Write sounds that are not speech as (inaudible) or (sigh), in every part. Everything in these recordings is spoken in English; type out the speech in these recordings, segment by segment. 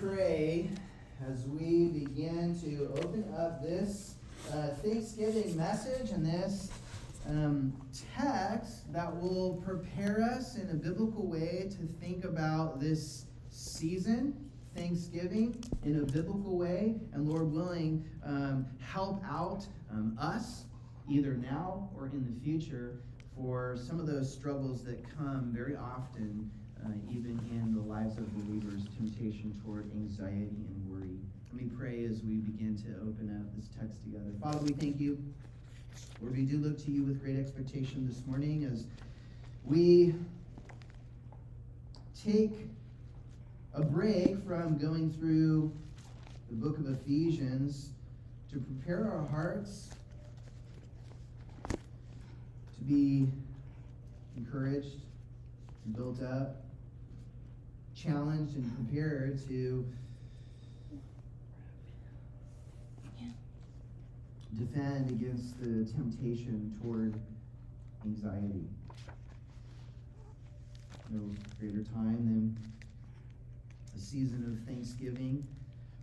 pray as we begin to open up this uh, Thanksgiving message and this um, text that will prepare us in a biblical way to think about this season, Thanksgiving, in a biblical way, and Lord willing, um, help out um, us either now or in the future for some of those struggles that come very often uh, even in the lives of believers, temptation toward anxiety and worry. Let me pray as we begin to open up this text together. Father, we thank you. Lord, we do look to you with great expectation this morning as we take a break from going through the book of Ephesians to prepare our hearts to be encouraged, and built up, challenged and prepared to defend against the temptation toward anxiety. No greater time than a season of thanksgiving.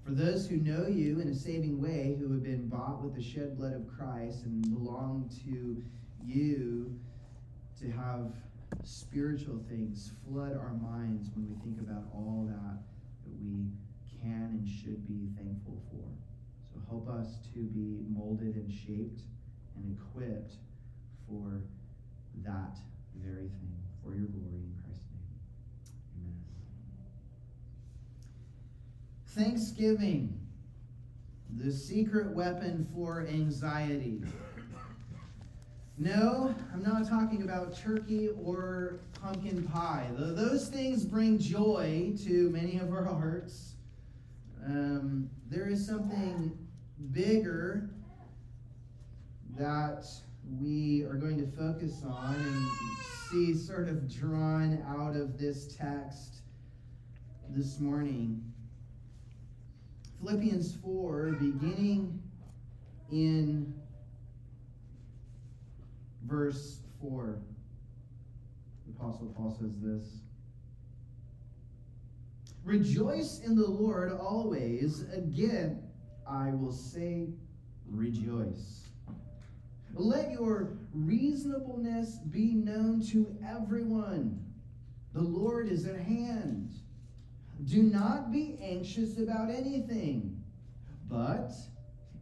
For those who know you in a saving way, who have been bought with the shed blood of Christ and belong to you to have spiritual things flood our minds when we think about all that that we can and should be thankful for. So help us to be molded and shaped and equipped for that very thing, for your glory in Christ's name. Amen. Thanksgiving, the secret weapon for anxiety. No, I'm not talking about turkey or pumpkin pie. Those things bring joy to many of our hearts. Um, there is something bigger that we are going to focus on and see sort of drawn out of this text this morning. Philippians 4, beginning in verse 4. The Apostle Paul says this Rejoice in the Lord always. Again, I will say, rejoice. Let your reasonableness be known to everyone. The Lord is at hand. Do not be anxious about anything, but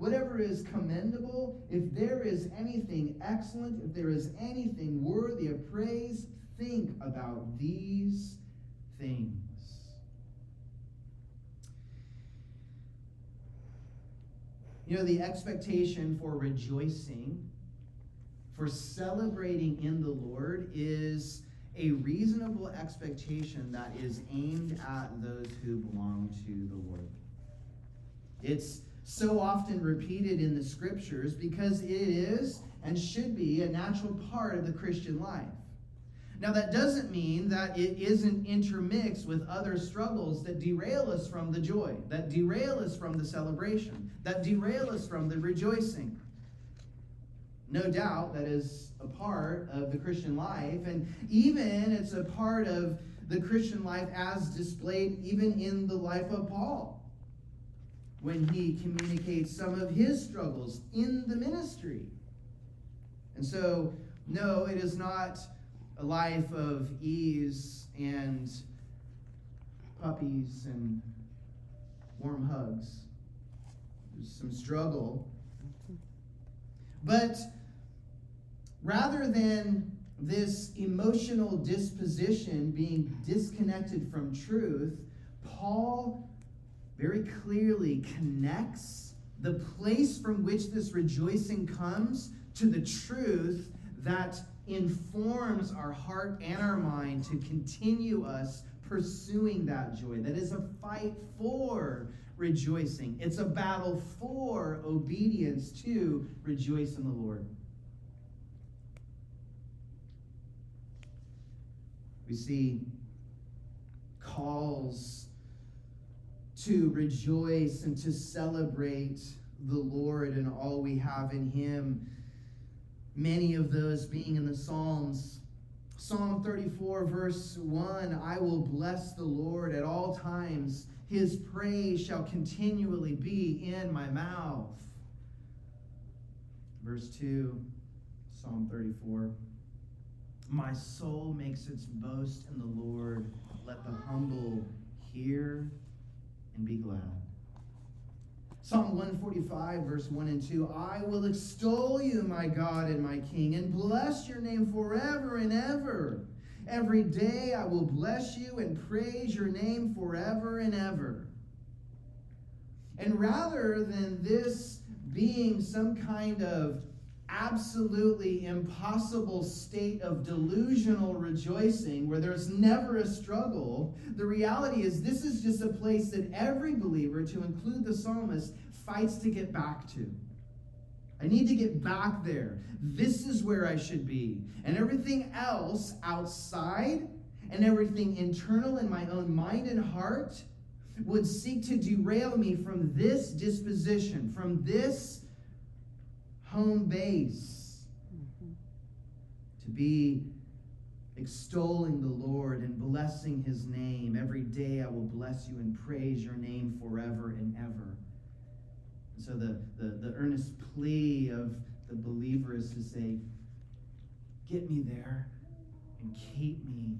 whatever is commendable, if there is anything excellent, if there is anything worthy of praise, think about these things. You know, the expectation for rejoicing, for celebrating in the Lord, is a reasonable expectation that is aimed at those who belong to the Lord. It's so often repeated in the scriptures because it is and should be a natural part of the Christian life. Now, that doesn't mean that it isn't intermixed with other struggles that derail us from the joy, that derail us from the celebration, that derail us from the rejoicing. No doubt that is a part of the Christian life, and even it's a part of the Christian life as displayed even in the life of Paul when he communicates some of his struggles in the ministry. And so, no, it is not a life of ease and puppies and warm hugs. There's some struggle. But rather than this emotional disposition being disconnected from truth, Paul very clearly connects the place from which this rejoicing comes to the truth that informs our heart and our mind to continue us pursuing that joy. That is a fight for rejoicing. It's a battle for obedience to rejoice in the Lord. We see calls to rejoice and to celebrate the Lord and all we have in Him. Many of those being in the Psalms. Psalm 34, verse 1 I will bless the Lord at all times. His praise shall continually be in my mouth. Verse 2, Psalm 34 My soul makes its boast in the Lord. Let the humble hear and be glad. Psalm 145, verse 1 and 2 I will extol you, my God and my King, and bless your name forever and ever. Every day I will bless you and praise your name forever and ever. And rather than this being some kind of absolutely impossible state of delusional rejoicing where there's never a struggle, the reality is this is just a place that every believer, to include the psalmist, fights to get back to. I need to get back there. This is where I should be. And everything else outside and everything internal in my own mind and heart would seek to derail me from this disposition, from this home base. To be extolling the Lord and blessing his name. Every day I will bless you and praise your name forever and ever. And so the, the, the earnest plea of the believer is to say, Get me there and keep me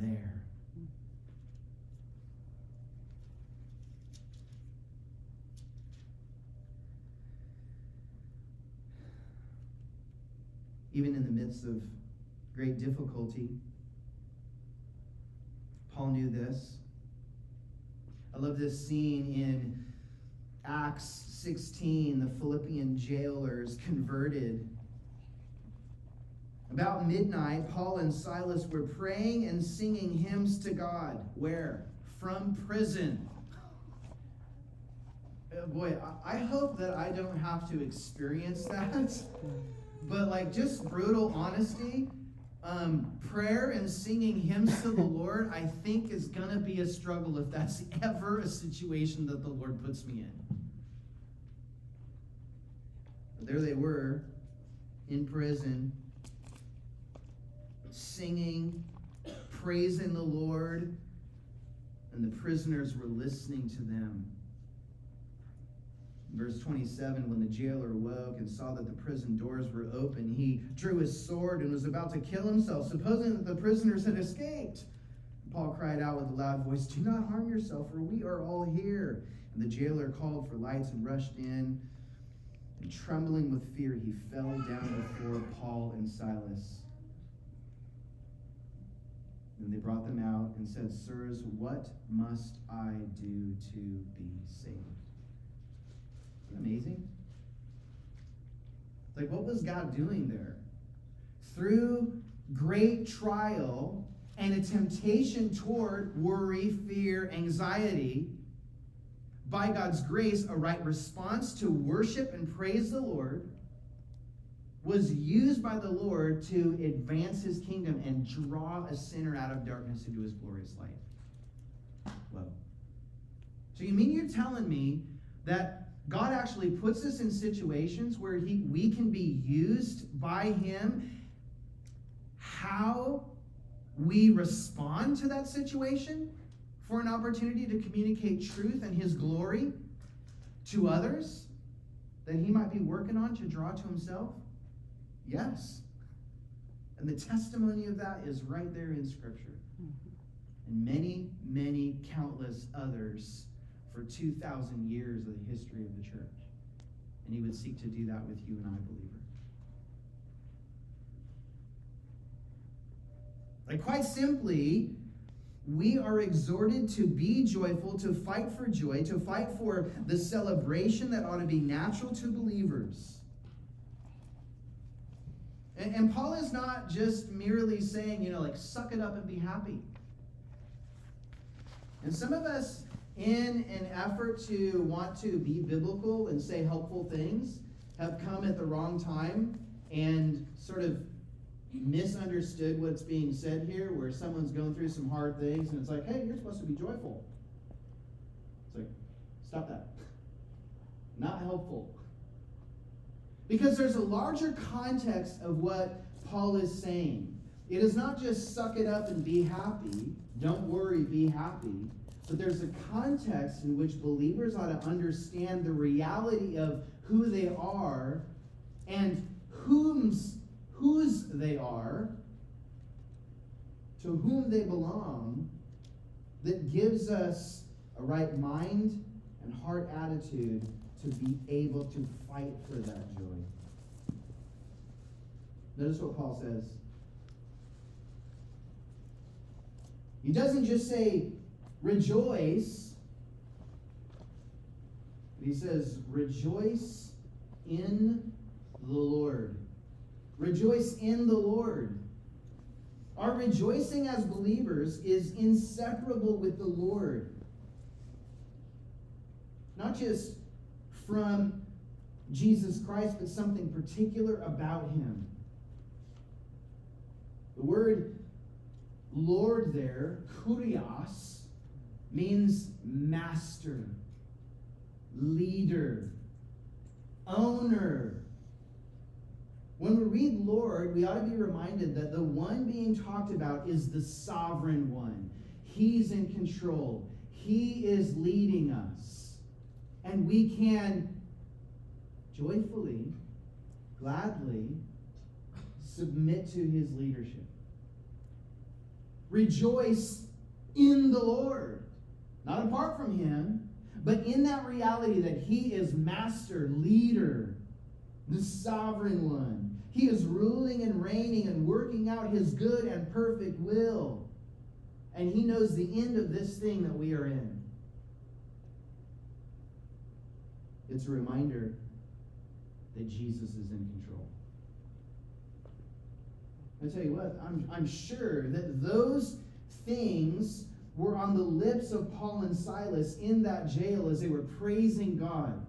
there. Even in the midst of great difficulty. Paul knew this. I love this scene in Acts 16, the Philippian jailers converted. About midnight, Paul and Silas were praying and singing hymns to God. Where? From prison. Uh, boy, I hope that I don't have to experience that. (laughs) But like just brutal honesty, um, prayer and singing hymns to the Lord, I think is gonna be a struggle if that's (laughs) ever a situation that the Lord puts me in. There they were in prison, singing, praising the Lord, and the prisoners were listening to them. Verse 27 When the jailer awoke and saw that the prison doors were open, he drew his sword and was about to kill himself, supposing that the prisoners had escaped. Paul cried out with a loud voice, Do not harm yourself, for we are all here. And the jailer called for lights and rushed in. And trembling with fear, he fell down before Paul and Silas. And they brought them out and said, Sirs, what must I do to be saved? Amazing? Like, what was God doing there? Through great trial and a temptation toward worry, fear, anxiety, by God's grace, a right response to worship and praise the Lord was used by the Lord to advance his kingdom and draw a sinner out of darkness into his glorious light. Whoa. So you mean you're telling me that God actually puts us in situations where he, we can be used by Him. How we respond to that situation for an opportunity to communicate truth and His glory to others that He might be working on to draw to Himself? Yes. And the testimony of that is right there in Scripture. Mm-hmm. And many, many, countless others for 2,000 years of the history of the church. And he would seek to do that with you and I, believer. Like, quite simply, we are exhorted to be joyful, to fight for joy, to fight for the celebration that ought to be natural to believers. And, and Paul is not just merely saying, you know, like, suck it up and be happy. And some of us, in an effort to want to be biblical and say helpful things, have come at the wrong time and sort of misunderstood what's being said here, where someone's going through some hard things and it's like, hey, you're supposed to be joyful. It's like, stop that. Not helpful. Because there's a larger context of what Paul is saying. It is not just suck it up and be happy, don't worry, be happy. But there's a context in which believers ought to understand the reality of who they are and whom's whose they are, to whom they belong, that gives us a right mind and heart attitude to be able to fight for that joy. Notice what Paul says. He doesn't just say, rejoice. And He says, rejoice in the Lord. Rejoice in the Lord. Our rejoicing as believers is inseparable with the Lord. Not just from Jesus Christ, but something particular about him. The word Lord there, kurios, means master, leader, owner, when we read Lord, we ought to be reminded that the one being talked about is the sovereign one. He's in control, He is leading us. And we can joyfully, gladly submit to His leadership. Rejoice in the Lord, not apart from Him, but in that reality that He is master, leader, the sovereign one. He is ruling and reigning and working out his good and perfect will. And he knows the end of this thing that we are in. It's a reminder that Jesus is in control. I tell you what, I'm, I'm sure that those things were on the lips of Paul and Silas in that jail as they were praising God.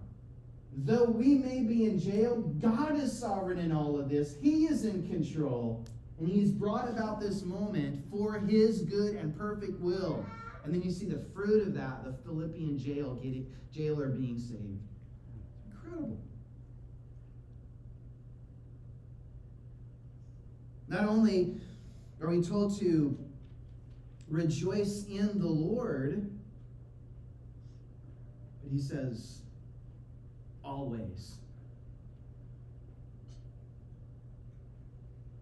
Though we may be in jail, God is sovereign in all of this. He is in control. And He's brought about this moment for His good and perfect will. And then you see the fruit of that, the Philippian jail getting, jailer being saved. Incredible. Not only are we told to rejoice in the Lord, but he says, always.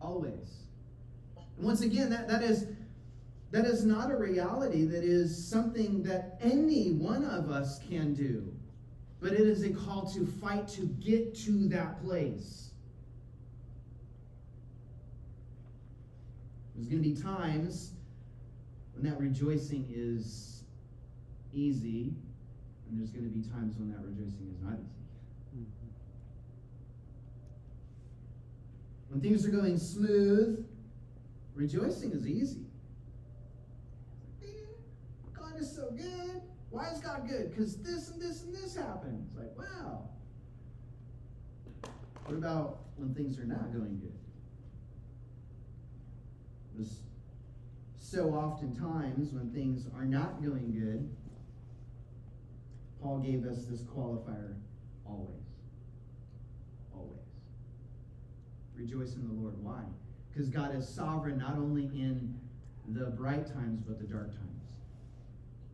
Always. And once again, that, that is that is not a reality that is something that any one of us can do. But it is a call to fight to get to that place. There's going to be times when that rejoicing is easy, and there's going to be times when that rejoicing is not easy. When things are going smooth, rejoicing is easy. God is so good. Why is God good? Because this and this and this happened. It's like, wow. What about when things are not going good? There's so oftentimes when things are not going good, Paul gave us this qualifier always. Always. Rejoice in the Lord. Why? Because God is sovereign not only in the bright times, but the dark times.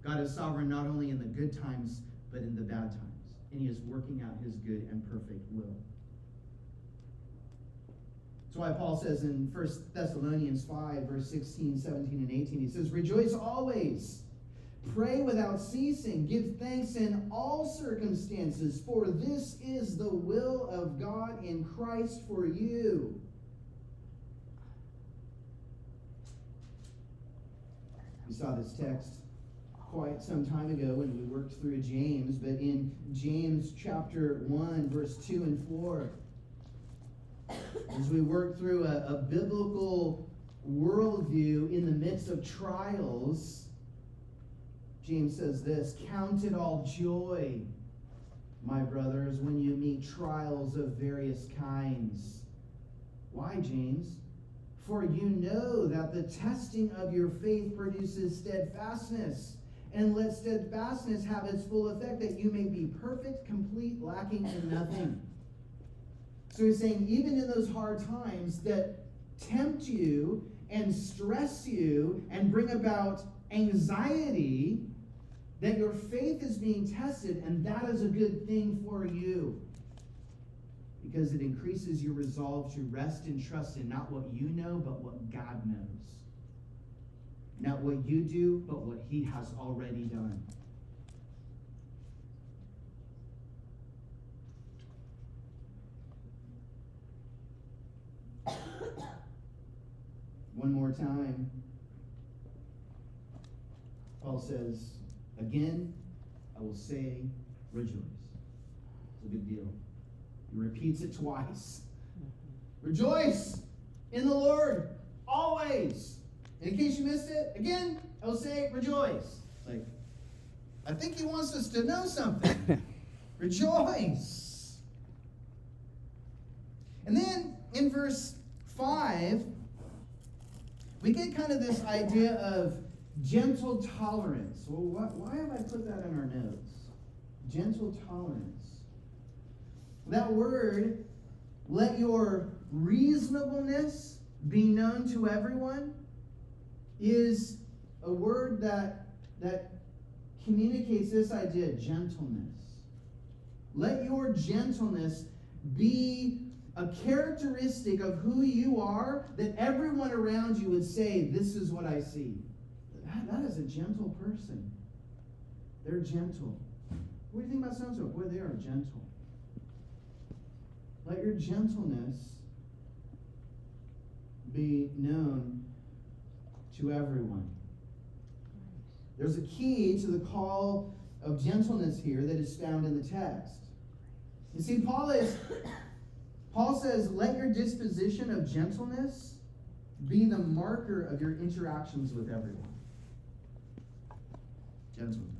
God is sovereign not only in the good times, but in the bad times. And he is working out his good and perfect will. That's why Paul says in 1 Thessalonians 5, verse 16, 17, and 18, he says, Rejoice always. Pray without ceasing. Give thanks in all circumstances, for this is the will of God in Christ for you. We saw this text quite some time ago when we worked through James, but in James chapter 1, verse 2 and 4, as we work through a, a biblical worldview in the midst of trials James says this Count it all joy, my brothers, when you meet trials of various kinds. Why, James? For you know that the testing of your faith produces steadfastness. And let steadfastness have its full effect, that you may be perfect, complete, lacking in nothing. So he's saying, even in those hard times that tempt you and stress you and bring about anxiety, that your faith is being tested, and that is a good thing for you. Because it increases your resolve to rest and trust in not what you know, but what God knows. Not what you do, but what He has already done. One more time. Paul says, Again, I will say, rejoice. It's a big deal. He repeats it twice. Rejoice in the Lord always. And in case you missed it, again, I will say, rejoice. Like, I think he wants us to know something. (laughs) rejoice. And then in verse 5, we get kind of this idea of gentle tolerance. Well, what, why have I put that in our notes? Gentle tolerance. That word, let your reasonableness be known to everyone, is a word that, that communicates this idea of gentleness. Let your gentleness be a characteristic of who you are that everyone around you would say, This is what I see. that, that is a gentle person. They're gentle. What do you think about so and so? Boy, they are gentle. Let your gentleness be known to everyone. There's a key to the call of gentleness here that is found in the text. You see, Paul is Paul says, let your disposition of gentleness be the marker of your interactions with everyone. Gentleness.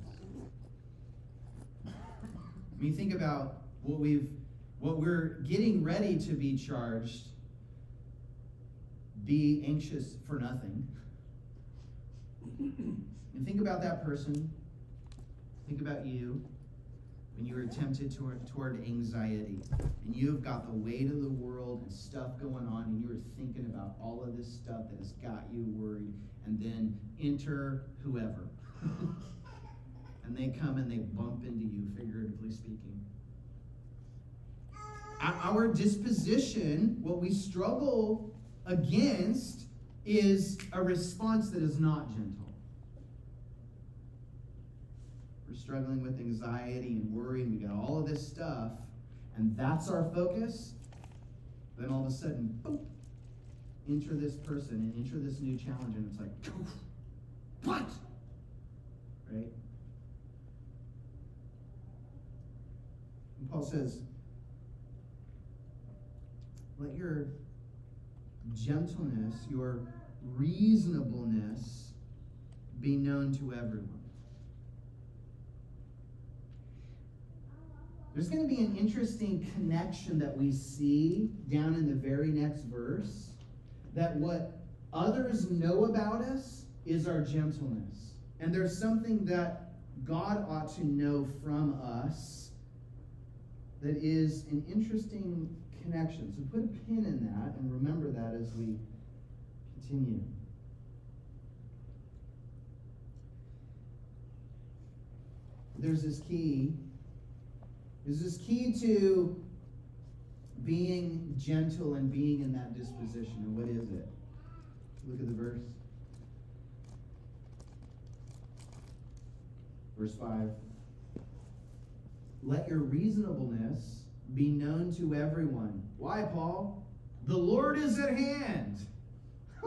When you think about what we've what we're getting ready to be charged, be anxious for nothing. And think about that person. Think about you when you are tempted toward, toward anxiety and you've got the weight of the world and stuff going on and you're thinking about all of this stuff that has got you worried and then enter whoever. (laughs) And they come and they bump into you figuratively speaking. Our disposition what we struggle against is a response that is not gentle struggling with anxiety and worry, and we got all of this stuff, and that's our focus, then all of a sudden, boom, enter this person and enter this new challenge, and it's like, what? Right? And Paul says, let your gentleness, your reasonableness be known to everyone. There's going to be an interesting connection that we see down in the very next verse that what others know about us is our gentleness. And there's something that God ought to know from us that is an interesting connection. So put a pin in that and remember that as we continue. There's this key is this key to being gentle and being in that disposition. And what is it? Look at the verse. Verse 5. Let your reasonableness be known to everyone. Why, Paul? The Lord is at hand. (laughs)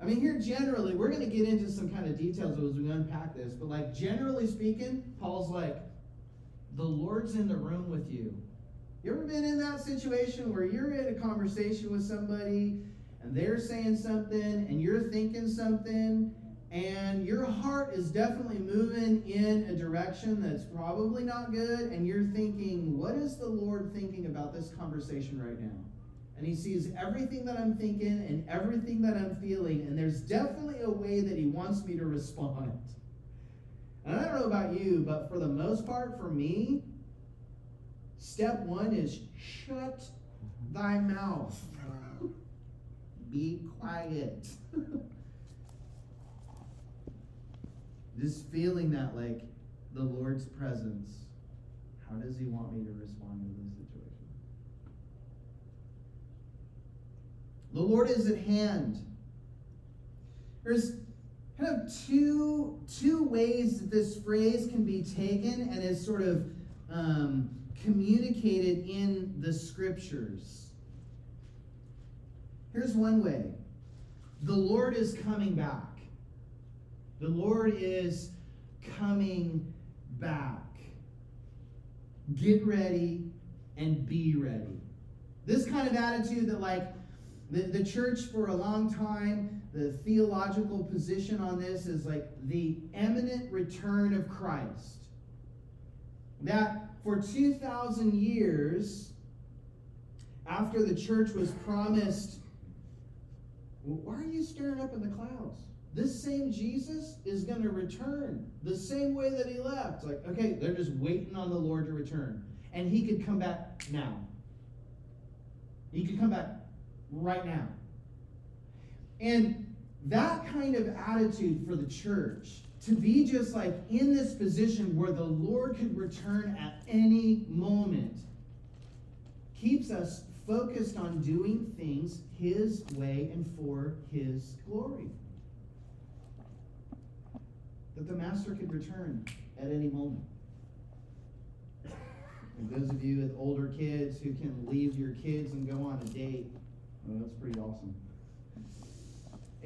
I mean, here generally, we're going to get into some kind of details as we unpack this, but like generally speaking, Paul's like, the Lord's in the room with you. You ever been in that situation where you're in a conversation with somebody and they're saying something and you're thinking something and your heart is definitely moving in a direction that's probably not good, and you're thinking, what is the Lord thinking about this conversation right now? And He sees everything that I'm thinking and everything that I'm feeling, and there's definitely a way that He wants me to respond. And I don't know about you, but for the most part, for me, step one is shut thy mouth. (laughs) Be quiet. (laughs) Just feeling that, like, the Lord's presence. How does He want me to respond to this situation? The Lord is at hand. There's kind of two two ways that this phrase can be taken and is sort of um, communicated in the scriptures. Here's one way: the Lord is coming back. The Lord is coming back. Get ready and be ready. This kind of attitude that, like, the, the church for a long time, the theological position on this is like the imminent return of Christ. That for 2,000 years, after the church was promised, why are you staring up in the clouds? This same Jesus is going to return the same way that he left. Like, okay, they're just waiting on the Lord to return. And he could come back now. He could come back right now. And that kind of attitude for the church, to be just like in this position where the Lord could return at any moment, keeps us focused on doing things His way and for His glory that the master could return at any moment. And those of you with older kids who can leave your kids and go on a date, well, that's pretty awesome.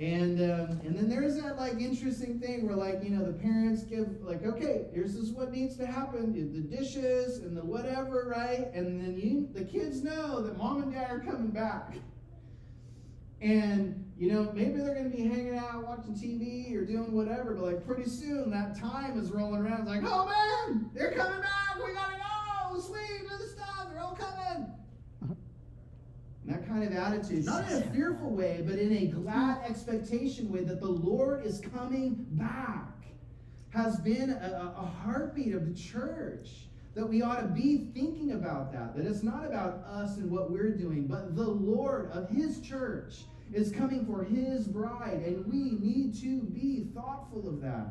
And um, and then there's that like interesting thing where like you know the parents give like okay here's this what needs to happen the dishes and the whatever right and then you the kids know that mom and dad are coming back and you know, maybe they're going to be hanging out watching TV or doing whatever, but like pretty soon that time is rolling around. It's like, oh man, they're coming back. We got to go. Sweet, do the stuff. They're all coming. And that kind of attitude, not in a fearful way, but in a glad expectation way that the Lord is coming back, has been a, a heartbeat of the church that we ought to be thinking about that. That it's not about us and what we're doing, but the Lord of His church is coming for his bride, and we need to be thoughtful of that.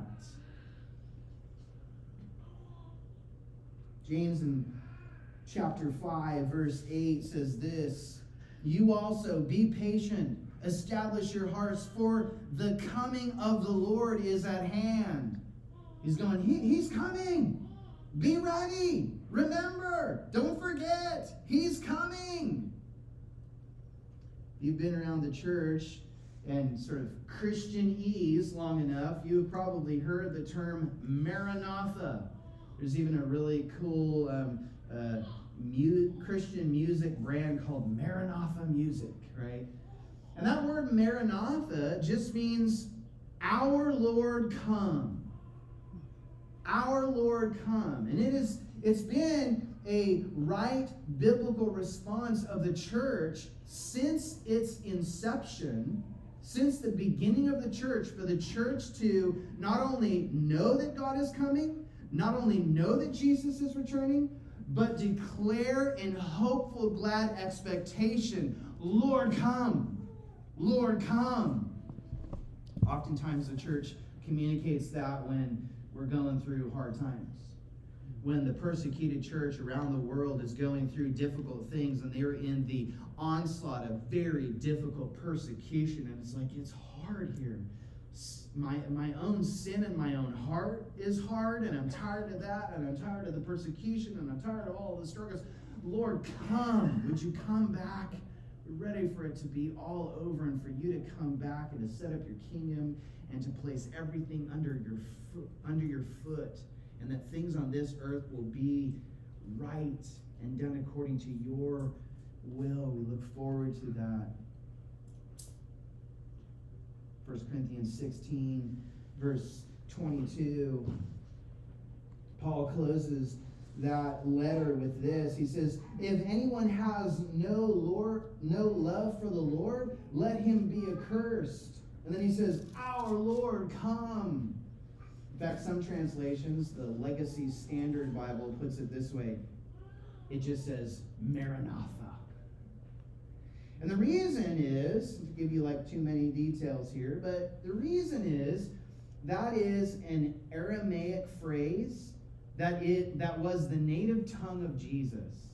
James in chapter 5, verse 8 says this You also be patient, establish your hearts, for the coming of the Lord is at hand. He's going, he, He's coming. Be ready. Remember. Don't forget. He's coming you've been around the church and sort of Christianese long enough, you've probably heard the term Maranatha. There's even a really cool um, uh, mu- Christian music brand called Maranatha Music, right? And that word Maranatha just means our Lord come. Our Lord come. And it is it's been a right biblical response of the church since its inception, since the beginning of the church, for the church to not only know that God is coming, not only know that Jesus is returning, but declare in hopeful, glad expectation Lord, come. Lord, come. Oftentimes, the church communicates that when we're going through hard times when the persecuted church around the world is going through difficult things and they're in the onslaught of very difficult persecution and it's like it's hard here my my own sin and my own heart is hard and i'm tired of that and i'm tired of the persecution and i'm tired of all the struggles lord come would you come back we're ready for it to be all over and for you to come back and to set up your kingdom and to place everything under your foot under your foot and that things on this earth will be right and done according to your will. We look forward to that. 1 Corinthians 16 verse 22, Paul closes that letter with this. He says, If anyone has no Lord, no love for the Lord, let him be accursed. And then he says, Our Lord, come. In fact, some translations, the Legacy Standard Bible puts it this way it just says, Maranatha. And the reason is, to give you like too many details here, but the reason is that is an Aramaic phrase that it that was the native tongue of Jesus.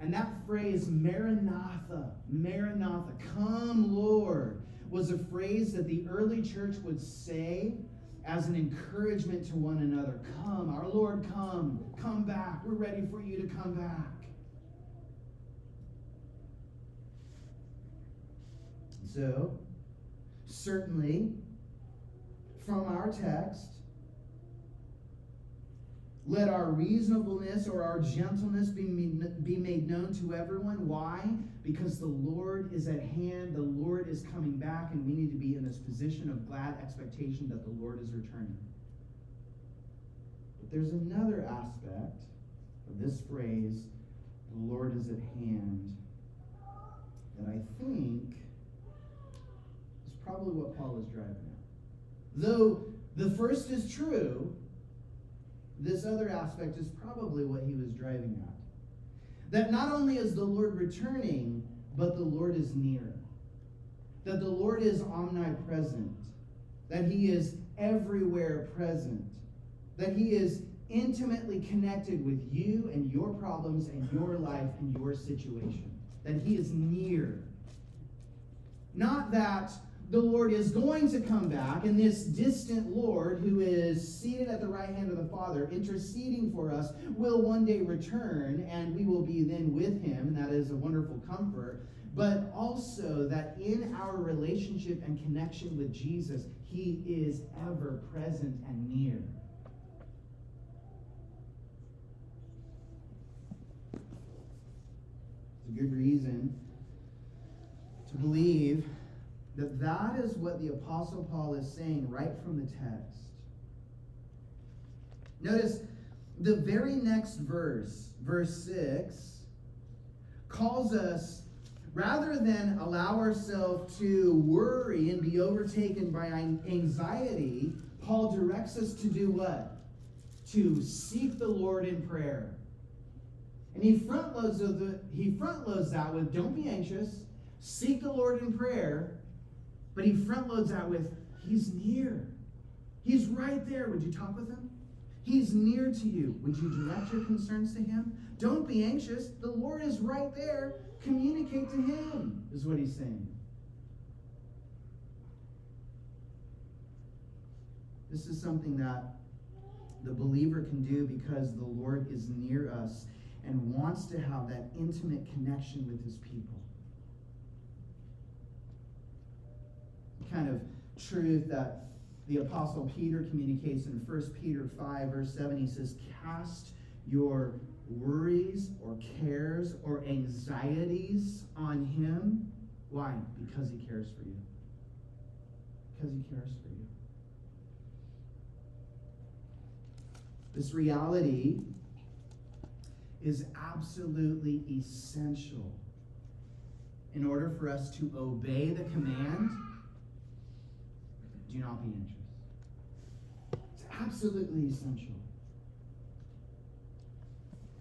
And that phrase, Maranatha, Maranatha, come Lord, was a phrase that the early church would say as an encouragement to one another. Come, our Lord, come, come back. We're ready for you to come back. So, certainly, from our text, let our reasonableness or our gentleness be, be made known to everyone. Why? Because the Lord is at hand, the Lord is coming back, and we need to be in this position of glad expectation that the Lord is returning. But there's another aspect of this phrase, the Lord is at hand, that I think probably what Paul is driving at. Though the first is true, this other aspect is probably what he was driving at. That not only is the Lord returning, but the Lord is near. That the Lord is omnipresent. That he is everywhere present. That he is intimately connected with you and your problems and your life and your situation. That he is near. Not that the Lord is going to come back, and this distant Lord who is seated at the right hand of the Father, interceding for us, will one day return, and we will be then with him, and that is a wonderful comfort. But also that in our relationship and connection with Jesus, he is ever present and near. It's a good reason to believe that that is what the Apostle Paul is saying right from the text. Notice the very next verse, verse 6, calls us, rather than allow ourselves to worry and be overtaken by anxiety, Paul directs us to do what? To seek the Lord in prayer. And he front loads the he front loads that with don't be anxious, seek the Lord in prayer, but he front loads that with, He's near. He's right there. Would you talk with him? He's near to you. Would you direct your concerns to him? Don't be anxious. The Lord is right there. Communicate to him, is what he's saying. This is something that the believer can do because the Lord is near us and wants to have that intimate connection with his people. Kind of truth that the Apostle Peter communicates in 1 Peter 5, verse 7. He says, Cast your worries or cares or anxieties on him. Why? Because he cares for you. Because he cares for you. This reality is absolutely essential in order for us to obey the command do not be anxious. It's absolutely essential.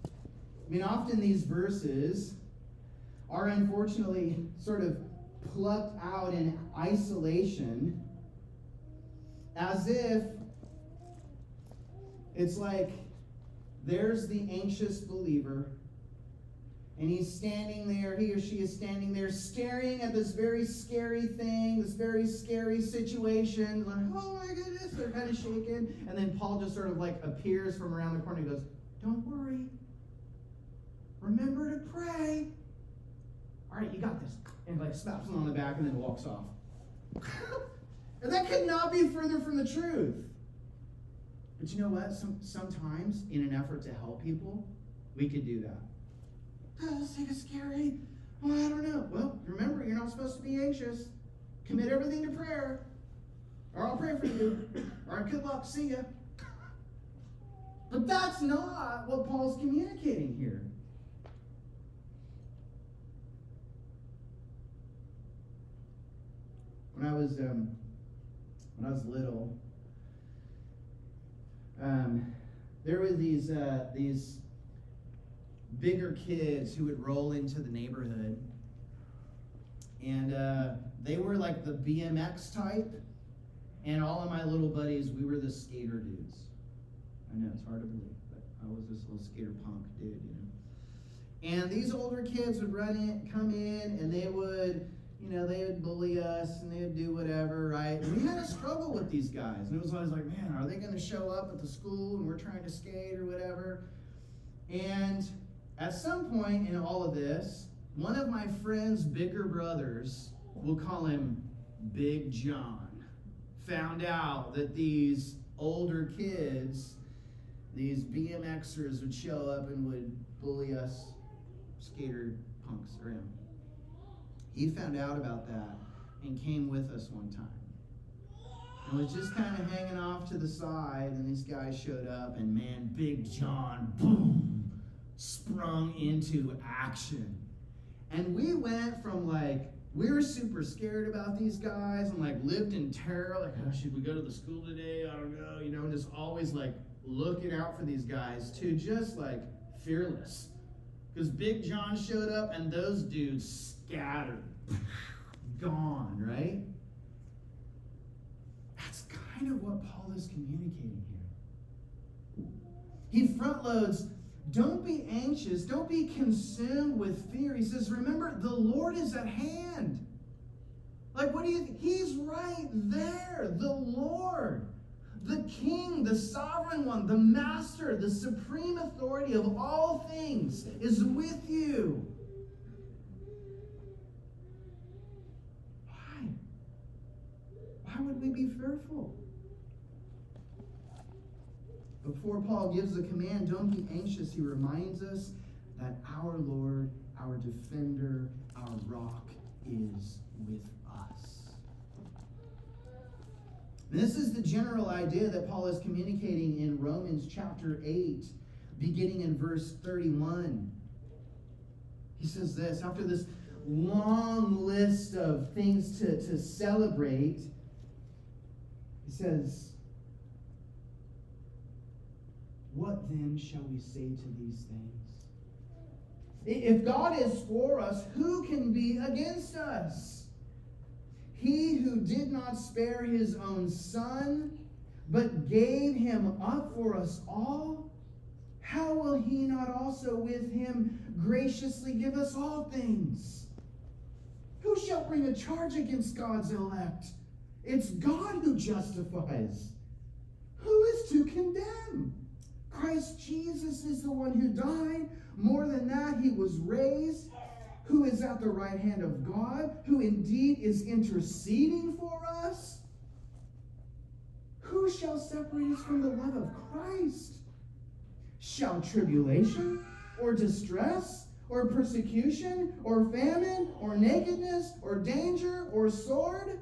I mean, often these verses are unfortunately sort of plucked out in isolation as if it's like there's the anxious believer and he's standing there, he or she is standing there staring at this very scary thing, this very scary situation. Like, oh my goodness, they're kind of shaken. And then Paul just sort of like appears from around the corner and goes, Don't worry. Remember to pray. All right, you got this. And like slaps him on the back and then walks off. (laughs) and that could not be further from the truth. But you know what? Some, sometimes, in an effort to help people, we could do that. Oh, this thing is scary. Well, I don't know. Well, remember, you're not supposed to be anxious. Commit everything to prayer. Or I'll pray for you. Right, good luck. See ya. But that's not what Paul's communicating here. When I was um, when I was little, um, there were these uh, these bigger kids who would roll into the neighborhood, and uh, they were like the BMX type, and all of my little buddies, we were the skater dudes. I know it's hard to believe, but I was this little skater punk dude, you know. And these older kids would run in, come in, and they would you know, they would bully us and they would do whatever, right? And we had a struggle with these guys. And it was always like, man, are they going to show up at the school and we're trying to skate or whatever? And at some point in all of this, one of my friend's bigger brothers, we'll call him Big John, found out that these older kids, these BMXers, would show up and would bully us skater punks around. He found out about that and came with us one time. And was just kind of hanging off to the side, and these guys showed up, and man, Big John, boom, sprung into action. And we went from like, we were super scared about these guys and like lived in terror, like, oh, should we go to the school today? I don't know, you know, and just always like looking out for these guys to just like fearless. Because Big John showed up and those dudes scattered, (laughs) gone, right? That's kind of what Paul is communicating here. He front loads, don't be anxious, don't be consumed with fear. He says, remember, the Lord is at hand. Like, what do you think? He's right there, the Lord. The king, the sovereign one, the master, the supreme authority of all things is with you. Why? Why would we be fearful? Before Paul gives the command, don't be anxious, he reminds us that our Lord, our defender, our rock is with us. This is the general idea that Paul is communicating in Romans chapter 8, beginning in verse 31. He says this after this long list of things to, to celebrate, he says, What then shall we say to these things? If God is for us, who can be against us? He who did not spare his own son, but gave him up for us all, how will he not also with him graciously give us all things? Who shall bring a charge against God's elect? It's God who justifies. Who is to condemn? Christ Jesus is the one who died. More than that, he was raised who is at the right hand of God, who indeed is interceding for us? Who shall separate us from the love of Christ? Shall tribulation or distress or persecution or famine or nakedness or danger or sword?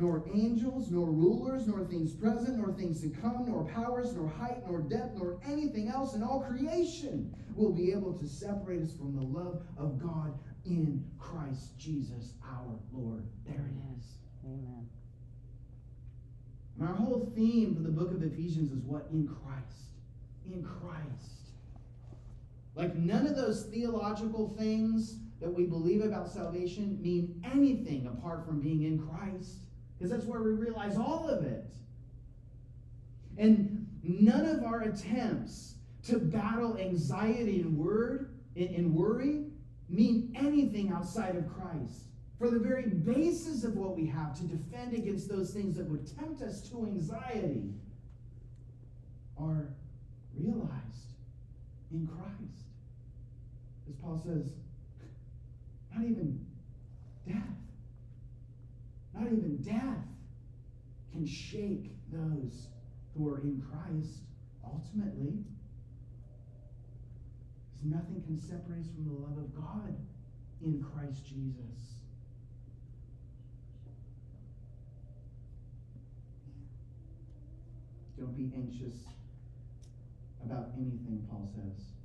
nor angels, nor rulers, nor things present, nor things to come, nor powers, nor height, nor depth, nor anything else in all creation will be able to separate us from the love of God in Christ Jesus our Lord. There it is. Amen. And our whole theme for the book of Ephesians is what? In Christ. In Christ. Like none of those theological things that we believe about salvation mean anything apart from being in Christ. Because that's where we realize all of it. And none of our attempts to battle anxiety and word and worry mean anything outside of Christ for the very basis of what we have to defend against those things that would tempt us to anxiety are realized in Christ. As Paul says, not even death, not even death can shake those who are in Christ ultimately. Because nothing can separate us from the love of God in Christ Jesus. Don't be anxious about anything, Paul says.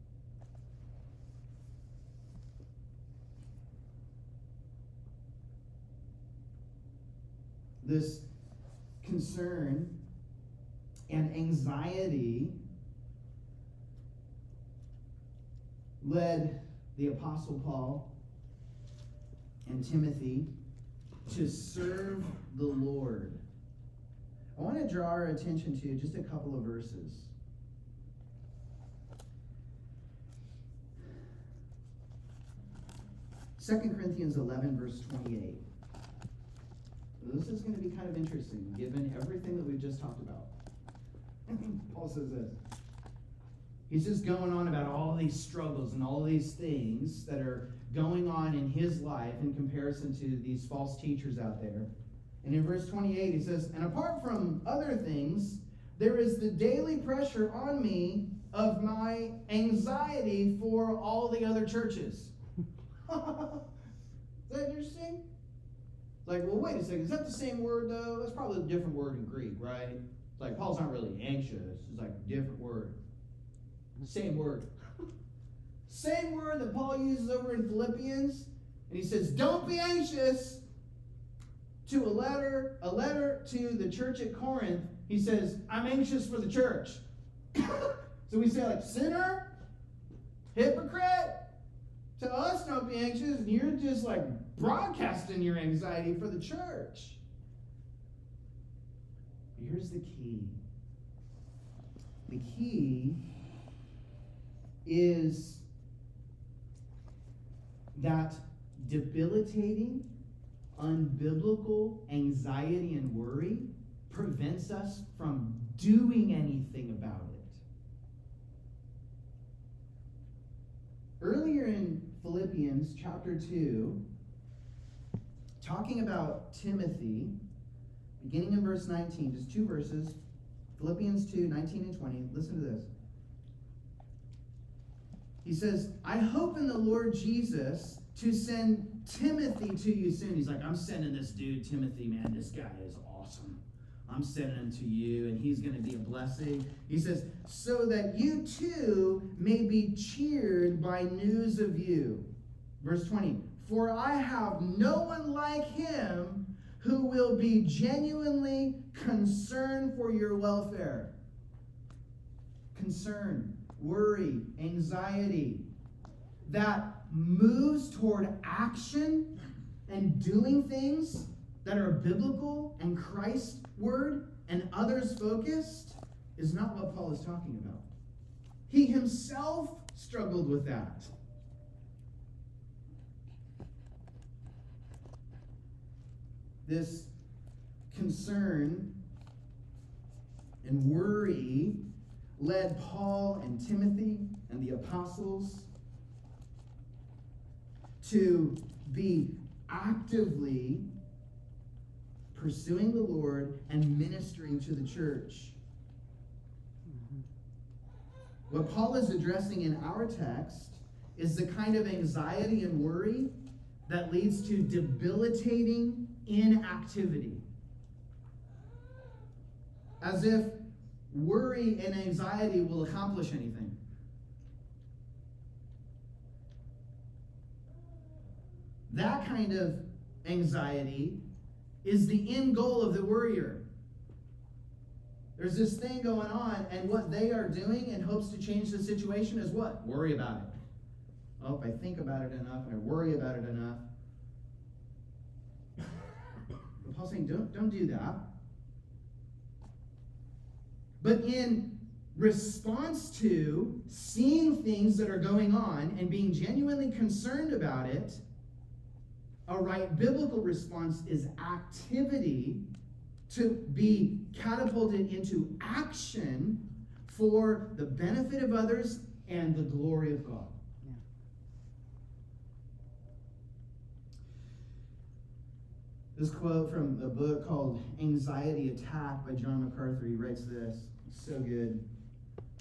This concern and anxiety led the Apostle Paul and Timothy to serve the Lord. I want to draw our attention to just a couple of verses. Second Corinthians 11, verse 28. This is going to be kind of interesting, given everything that we've just talked about. (laughs) Paul says this. He's just going on about all these struggles and all these things that are going on in his life in comparison to these false teachers out there. And in verse 28, he says, And apart from other things, there is the daily pressure on me of my anxiety for all the other churches. (laughs) is that interesting? Like, well, wait a second. Is that the same word, though? That's probably a different word in Greek, right? It's like Paul's not really anxious. It's like a different word. Same word. (laughs) Same word that Paul uses over in Philippians. And he says, Don't be anxious. To a letter, a letter to the church at Corinth, he says, I'm anxious for the church. (coughs) so we say, like, sinner, hypocrite, to us, don't be anxious. And you're just like broadcasting your anxiety for the church. Here's the key the key is that debilitating, unbiblical anxiety and worry prevents us from doing anything about it. Earlier in Philippians chapter 2, talking about Timothy, beginning in verse 19, just two verses, Philippians 2, 19 and 20. Listen to this. He says, I hope in the Lord Jesus to send Timothy to you soon. He's like, I'm sending this dude, Timothy, man. This guy is awesome. I'm sending him to you, and he's going to be a blessing. He says, so that you too may be cheered by news of you. Verse 20, for I have no one like him who will be genuinely concerned for your welfare. Concern worry, anxiety that moves toward action and doing things that are biblical and Christ word and others focused is not what Paul is talking about. He himself struggled with that. This concern and worry led Paul and Timothy and the apostles to be actively pursuing the Lord and ministering to the church. What Paul is addressing in our text is the kind of anxiety and worry that leads to debilitating inactivity. As if worry and anxiety will accomplish anything. That kind of anxiety is the end goal of the worrier. There's this thing going on, and what they are doing in hopes to change the situation is what? Worry about it. Oh, if I think about it enough and I worry about it enough. But Paul's saying, don't, don't do that. But in response to seeing things that are going on and being genuinely concerned about it, a right biblical response is activity to be catapulted into action for the benefit of others and the glory of God. This quote from a book called Anxiety Attack by John MacArthur, he writes this. It's so good.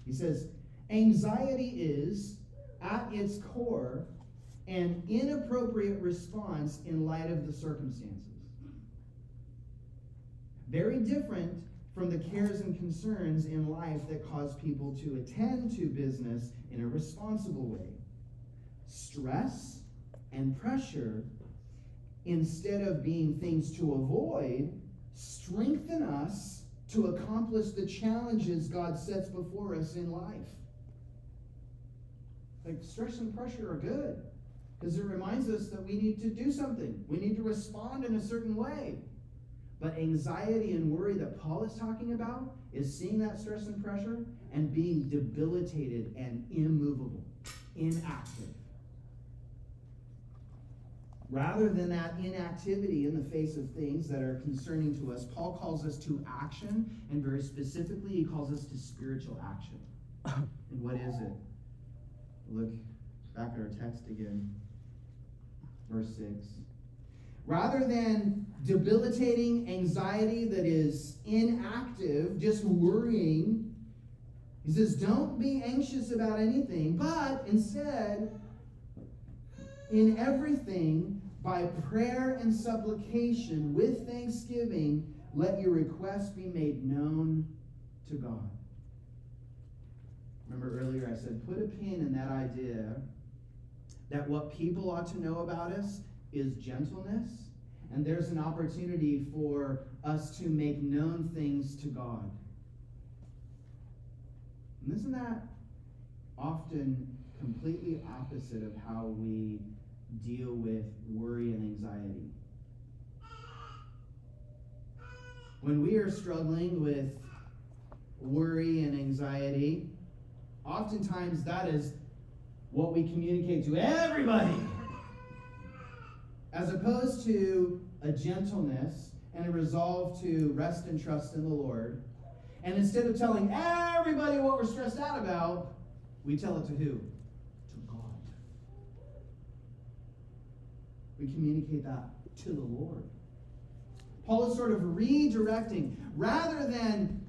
He says, Anxiety is, at its core, an inappropriate response in light of the circumstances. Very different from the cares and concerns in life that cause people to attend to business in a responsible way. Stress and pressure, instead of being things to avoid, strengthen us to accomplish the challenges God sets before us in life. Like stress and pressure are good because it reminds us that we need to do something. We need to respond in a certain way. But anxiety and worry that Paul is talking about is seeing that stress and pressure and being debilitated and immovable, inactive. Rather than that inactivity in the face of things that are concerning to us, Paul calls us to action, and very specifically, he calls us to spiritual action. (laughs) and what is it? Look back at our text again, verse 6. Rather than debilitating anxiety that is inactive, just worrying, he says, don't be anxious about anything, but instead, in everything, by prayer and supplication, with thanksgiving, let your requests be made known to God. Remember earlier I said, put a pin in that idea that what people ought to know about us is gentleness, and there's an opportunity for us to make known things to God. And isn't that often completely opposite of how we deal with worry and anxiety? When we are struggling with worry and anxiety, oftentimes that is what we communicate to everybody as opposed to a gentleness and a resolve to rest and trust in the Lord. And instead of telling everybody what we're stressed out about, we tell it to who? To God. We communicate that to the Lord. Paul is sort of redirecting. Rather than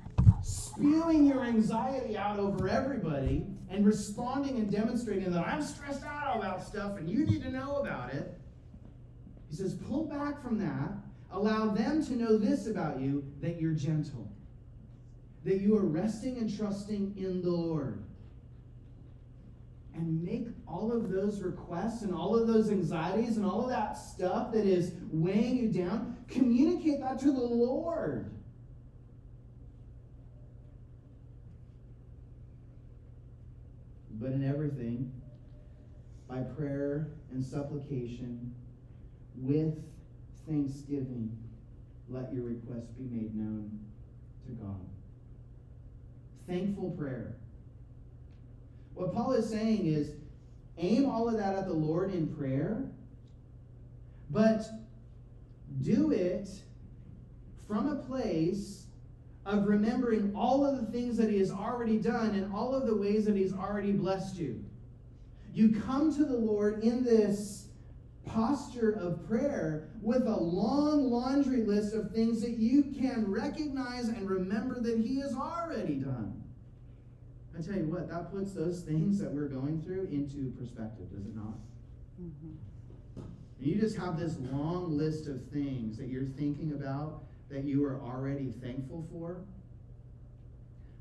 spewing your anxiety out over everybody and responding and demonstrating that I'm stressed out about stuff and you need to know about it, he says, pull back from that. Allow them to know this about you that you're gentle, that you are resting and trusting in the Lord. And make all of those requests and all of those anxieties and all of that stuff that is weighing you down, communicate that to the Lord. But in everything, by prayer and supplication, with thanksgiving, let your requests be made known to God. Thankful prayer. What Paul is saying is aim all of that at the Lord in prayer, but do it from a place of remembering all of the things that he has already done and all of the ways that he's already blessed you. You come to the Lord in this posture of prayer with a long laundry list of things that you can recognize and remember that he has already done. I tell you what, that puts those things that we're going through into perspective, does it not? Mm-hmm. You just have this long list of things that you're thinking about that you are already thankful for.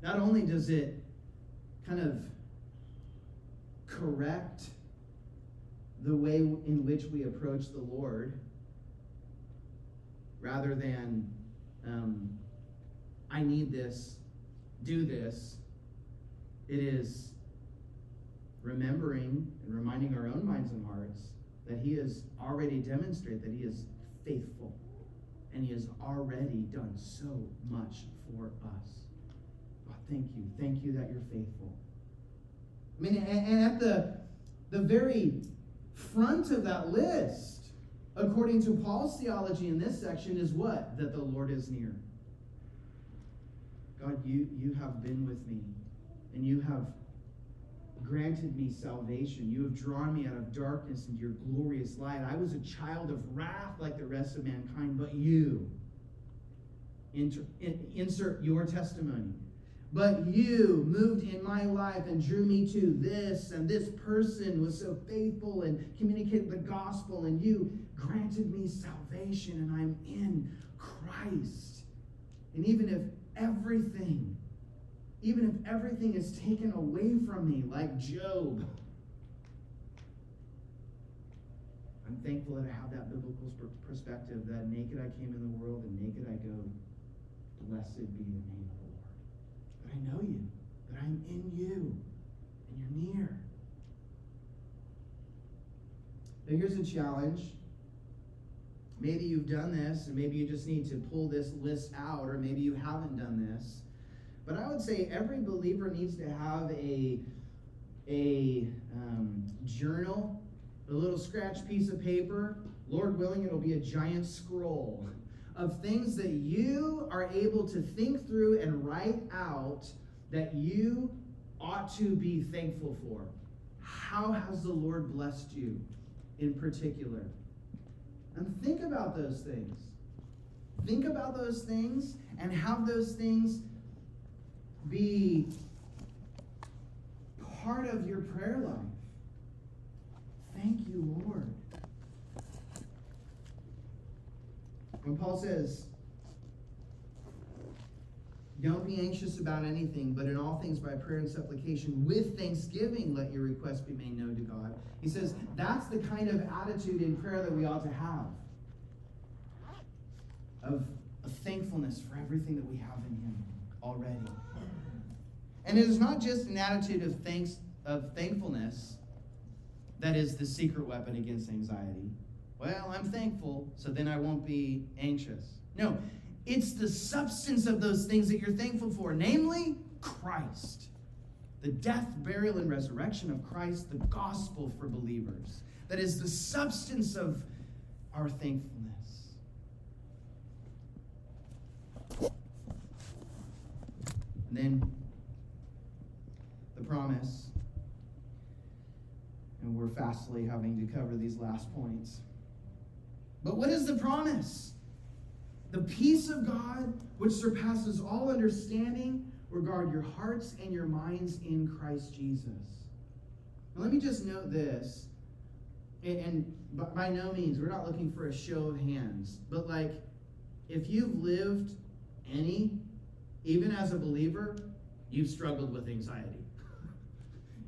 Not only does it kind of correct the way in which we approach the Lord, rather than, um, I need this, do this, it is remembering and reminding our own minds and hearts that He has already demonstrated that He is faithful and He has already done so much for us. God, thank you. Thank you that you're faithful. I mean, and, and at the, the very front of that list, according to Paul's theology in this section, is what? That the Lord is near. God, you, you have been with me and you have granted me salvation. You have drawn me out of darkness into your glorious light. I was a child of wrath like the rest of mankind, but you, insert your testimony. But you moved in my life and drew me to this, and this person was so faithful and communicated the gospel, and you granted me salvation, and I'm in Christ. And even if everything, even if everything is taken away from me, like Job, I'm thankful that I have that biblical perspective that naked I came in the world and naked I go. Blessed be the name of the Lord. That I know you, that I'm in you, and you're near. Now, here's a challenge. Maybe you've done this, and maybe you just need to pull this list out, or maybe you haven't done this. But I would say every believer needs to have a, a um, journal, a little scratch piece of paper. Lord willing, it'll be a giant scroll of things that you are able to think through and write out that you ought to be thankful for. How has the Lord blessed you in particular? And think about those things. Think about those things and have those things be part of your prayer life. Thank you, Lord. When Paul says, don't be anxious about anything, but in all things by prayer and supplication, with thanksgiving, let your requests be made known to God. He says that's the kind of attitude in prayer that we ought to have of, of thankfulness for everything that we have in Him already. And it is not just an attitude of thanks of thankfulness that is the secret weapon against anxiety. Well, I'm thankful, so then I won't be anxious. No, it's the substance of those things that you're thankful for, namely Christ. The death, burial, and resurrection of Christ, the gospel for believers. That is the substance of our thankfulness. And then the promise. And we're fastly having to cover these last points. But what is the promise? The peace of God, which surpasses all understanding, regard your hearts and your minds in Christ Jesus. Now, let me just note this, and by no means, we're not looking for a show of hands, but like, if you've lived any, even as a believer, you've struggled with anxiety.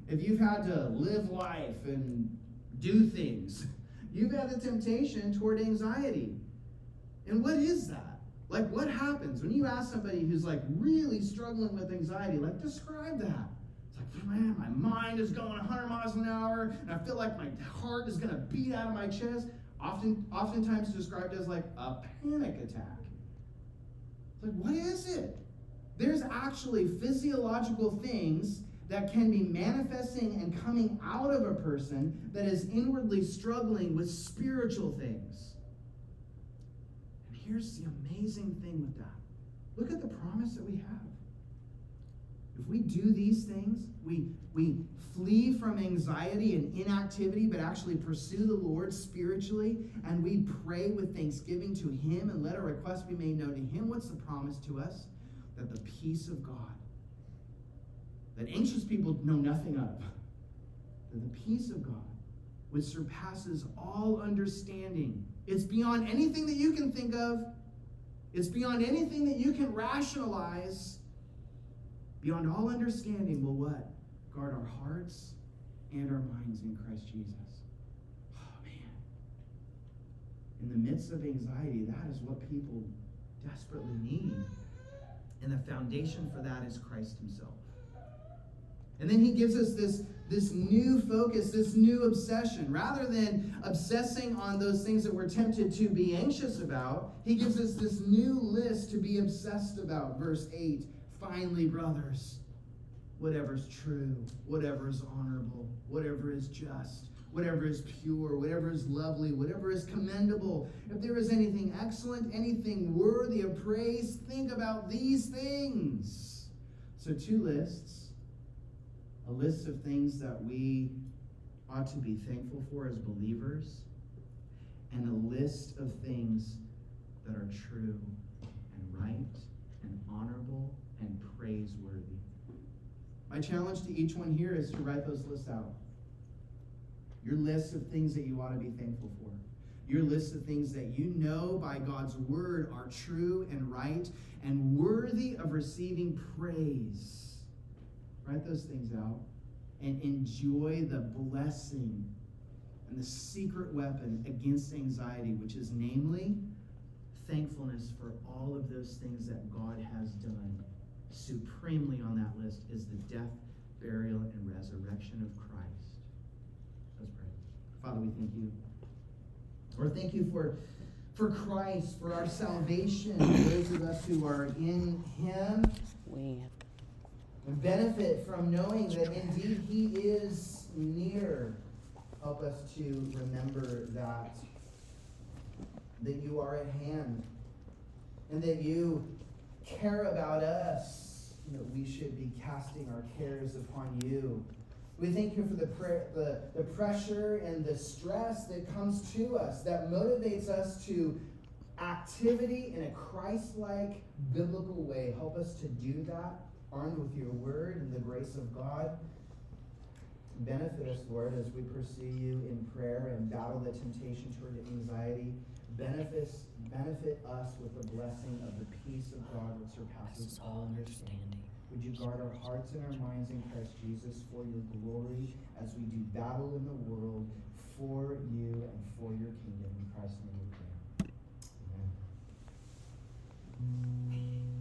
If you've had to live life and do things, (laughs) you've had a temptation toward anxiety. And what is that? Like, what happens when you ask somebody who's like really struggling with anxiety, like, describe that? It's like, man, my mind is going 100 miles an hour, and I feel like my heart is going to beat out of my chest. Often, oftentimes described as like a panic attack. Like, what is it? There's actually physiological things that can be manifesting and coming out of a person that is inwardly struggling with spiritual things. And here's the amazing thing with that look at the promise that we have. If we do these things, we, we flee from anxiety and inactivity, but actually pursue the Lord spiritually, and we pray with thanksgiving to Him and let our requests be made known to Him, what's the promise to us? That the peace of God that anxious people know nothing of. (laughs) The peace of God, which surpasses all understanding, it's beyond anything that you can think of, it's beyond anything that you can rationalize, beyond all understanding, will what? Guard our hearts and our minds in Christ Jesus. Oh, man. In the midst of anxiety, that is what people desperately need. And the foundation for that is Christ Himself. And then he gives us this, this new focus, this new obsession. Rather than obsessing on those things that we're tempted to be anxious about, he gives us this new list to be obsessed about. Verse 8 Finally, brothers, whatever is true, whatever is honorable, whatever is just, whatever is pure, whatever is lovely, whatever is commendable, if there is anything excellent, anything worthy of praise, think about these things. So, two lists a list of things that we ought to be thankful for as believers, and a list of things that are true and right and honorable and praiseworthy. My challenge to each one here is to write those lists out. Your list of things that you ought to be thankful for. Your list of things that you know by God's word are true and right and worthy of receiving praise. Write those things out and enjoy the blessing and the secret weapon against anxiety, which is namely thankfulness for all of those things that God has done. Supremely on that list is the death, burial, and resurrection of Christ. Let's pray. Father, we thank you. Lord, thank you for, for Christ, for our salvation, those of us who are in Him. We benefit from knowing that indeed He is near. Help us to remember that that you are at hand and that you care about us, that we should be casting our cares upon you. We thank you for the, the, the pressure and the stress that comes to us, that motivates us to activity in a Christ like biblical way. Help us to do that, armed with your word and the grace of God. Benefit us, Lord, as we pursue you in prayer and battle the temptation toward anxiety benefits, benefit us with the blessing of the peace of God that surpasses all understanding. Would you guard our hearts and our minds in Christ Jesus for your glory as we do battle in the world for you and for your kingdom. In Christ's name we pray. Amen.